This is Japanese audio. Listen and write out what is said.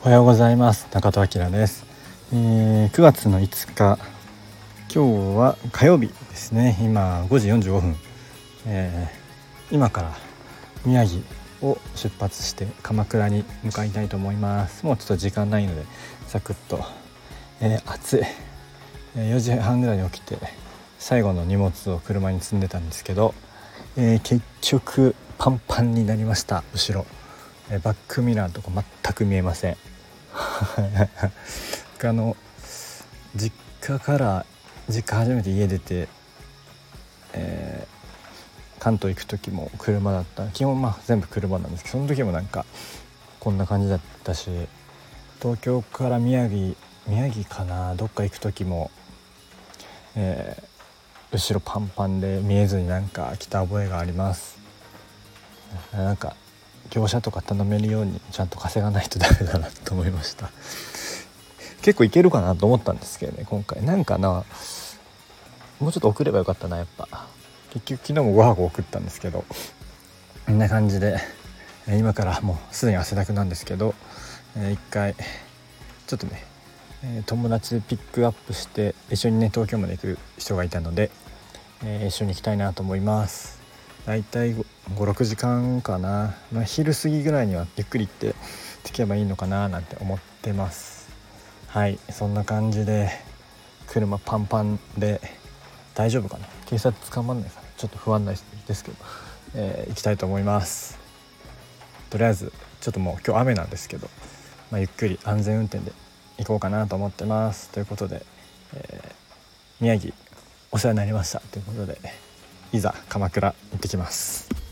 おはようございます。中戸明です、えー、9月の5日。今日は火曜日ですね。今5時45分、えー、今から宮城を出発して鎌倉に向かいたいと思います。もうちょっと時間ないのでサクッと、えー、暑い、え4時半ぐらいに起きて最後の荷物を車に積んでたんですけど、え結局パンパンになりました。後ろ。えバックミラーとか全く見えません。あの実家から実家初めて家出て、えー、関東行く時も車だった。基本まあ全部車なんですけどその時もなんかこんな感じだったし東京から宮城宮城かなどっか行く時も、えー、後ろパンパンで見えずになんか来た覚えがあります。なんか業者とか頼めるようにちゃんと稼がないとダメだなと思いました。結構いけるかなと思ったんですけどね今回。なんかなもうちょっと送ればよかったなやっぱ。結局昨日も5箱送ったんですけどこんな感じで今からもうすでに汗だくなんですけど、一回ちょっとね、友達でピックアップして一緒にね東京まで行く人がいたので、一緒に行きたいなと思います。大体56時間かな、まあ、昼過ぎぐらいにはゆっくり行って着けばいいのかななんて思ってます。はい。そんな感じで車パンパンで大丈夫かな。警察捕まんないかな。ちょっと不安ないですけど、えー、行きたいと思います。とりあえずちょっともう今日雨なんですけど、まあ、ゆっくり安全運転で行こうかなと思ってます。ということで、えー、宮城お世話になりました。ということでいざ鎌倉行ってきます。